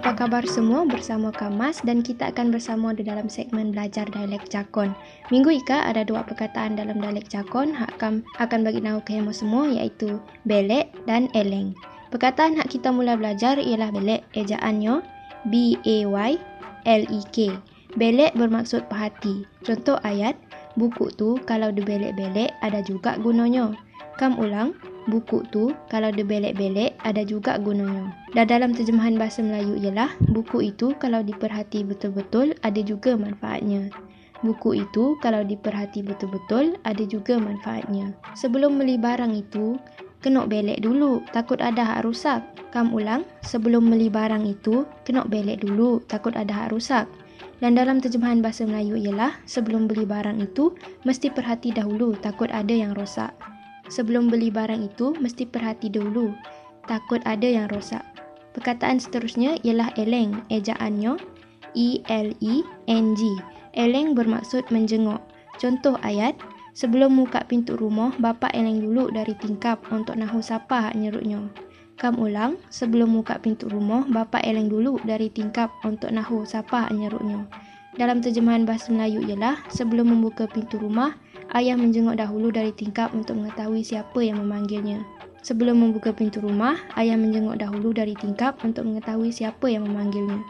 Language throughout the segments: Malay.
Apa khabar semua bersama Kamas dan kita akan bersama di dalam segmen belajar dialek Jakon. Minggu Ika ada dua perkataan dalam dialek Jakon akan akan bagi tahu ke semua iaitu belek dan eleng. Perkataan hak kita mula belajar ialah belek ejaannya B A Y L E K. Belek bermaksud perhati. Contoh ayat, buku tu kalau dibelek-belek ada juga gunanya. Kam ulang, buku tu kalau dibelek-belek ada juga gunanya. Dan dalam terjemahan bahasa Melayu ialah buku itu kalau diperhati betul-betul ada juga manfaatnya. Buku itu kalau diperhati betul-betul ada juga manfaatnya. Sebelum beli barang itu, kena belek dulu takut ada hak rusak. Kam ulang, sebelum beli barang itu, kena belek dulu takut ada hak rusak. Dan dalam terjemahan bahasa Melayu ialah sebelum beli barang itu mesti perhati dahulu takut ada yang rosak. Sebelum beli barang itu mesti perhati dahulu takut ada yang rosak. Perkataan seterusnya ialah eleng, ejaannya E L E N G. Eleng bermaksud menjenguk. Contoh ayat, sebelum buka pintu rumah, bapa eleng dulu dari tingkap untuk nahu siapa hak nyerutnya. Kam ulang, sebelum buka pintu rumah, bapa eleng dulu dari tingkap untuk nahu siapa nyeruknya. Dalam terjemahan bahasa Melayu ialah, sebelum membuka pintu rumah, ayah menjenguk dahulu dari tingkap untuk mengetahui siapa yang memanggilnya. Sebelum membuka pintu rumah, ayah menjenguk dahulu dari tingkap untuk mengetahui siapa yang memanggilnya.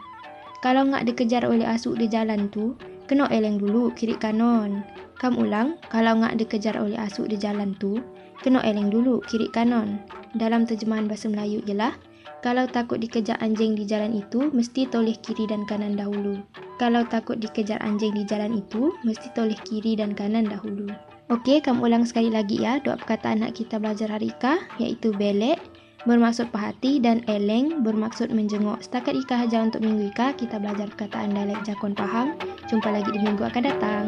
Kalau ngak dikejar oleh asuk di jalan tu, kena eleng dulu kiri kanan. Kam ulang, kalau ngak dikejar oleh asuk di jalan tu, kena eleng dulu kiri kanan dalam terjemahan bahasa Melayu ialah kalau takut dikejar anjing di jalan itu, mesti toleh kiri dan kanan dahulu. Kalau takut dikejar anjing di jalan itu, mesti toleh kiri dan kanan dahulu. Okey, kamu ulang sekali lagi ya dua perkataan nak kita belajar hari Ika, iaitu belek, bermaksud perhati dan eleng, bermaksud menjenguk. Setakat Ika saja untuk minggu Ika, kita belajar perkataan dialek Jakon Pahang. Jumpa lagi di minggu akan datang.